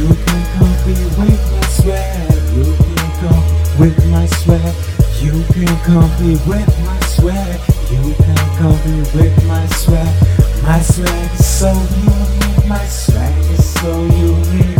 You can compete with my swag. You can come with my swag. You can compete with my swag. You can compete with my swag. My swag is so unique. My swag is so unique.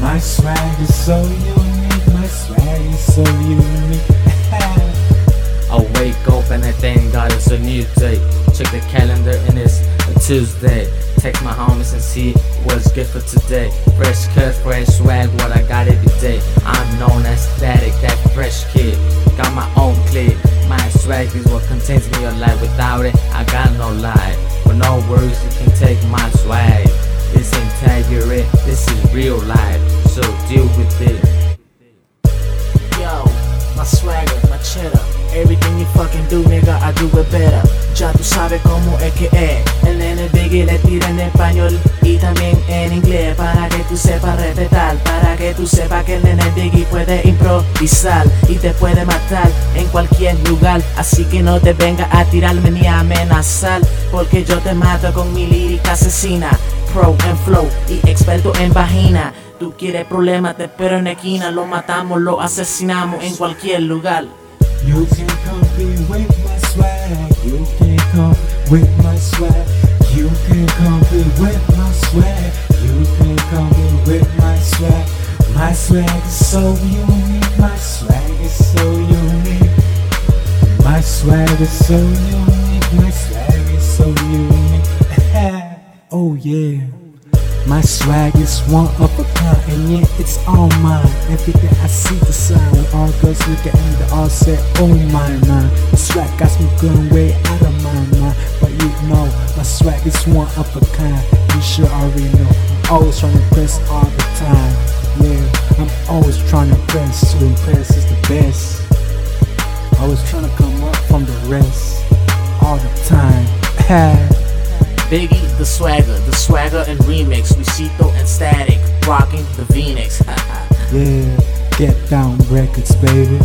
My swag is so unique. My swag is so unique. I wake up and I thank God it's a new day. Check the calendar and it's a Tuesday. Text my homies and see what's good for today. Fresh cut, fresh swag, what I got every day. I'm known as Static, that fresh kid. Got my own clique. My swag is what contains me alive. Without it, I got no life. But no worries, you can take my swag. This ain't Tiger, this is real life. So deal with it. Yo, my swagger, my cheddar. Everything you fucking do, nigga, I do it better. Ya tú sabes cómo es que es. Biggie le tira en español y también en inglés. Para que tú sepas respetar, para que tú sepas que el nene puede improvisar y te puede matar en cualquier lugar. Así que no te venga a tirarme ni a amenazar, porque yo te mato con mi lírica asesina. Pro en flow y experto en vagina. Tú quieres problemas, te espero en esquina. Lo matamos, lo asesinamos en cualquier lugar. You can compete with my swag. You can come with my swag. You can compete with my swag. You can compete with my swag. My swag is so unique. My swag is so unique. My swag is so unique. My swag is so unique. oh yeah. My swag is one of a kind, and yet it's all mine. Every day I see the sign all girls look at me, all say, Oh my man. Is one of a kind. You should already know. I'm always trying to impress all the time. Yeah, I'm always trying to impress. To impress is the best. Always trying to come up from the rest. All the time. Biggie, the swagger, the swagger and remix. Luisito and Static, rocking the Phoenix. Yeah, get down records, baby.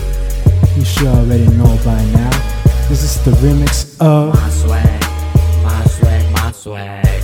You should already know by now. This is the remix of My swag, my swag, my swag.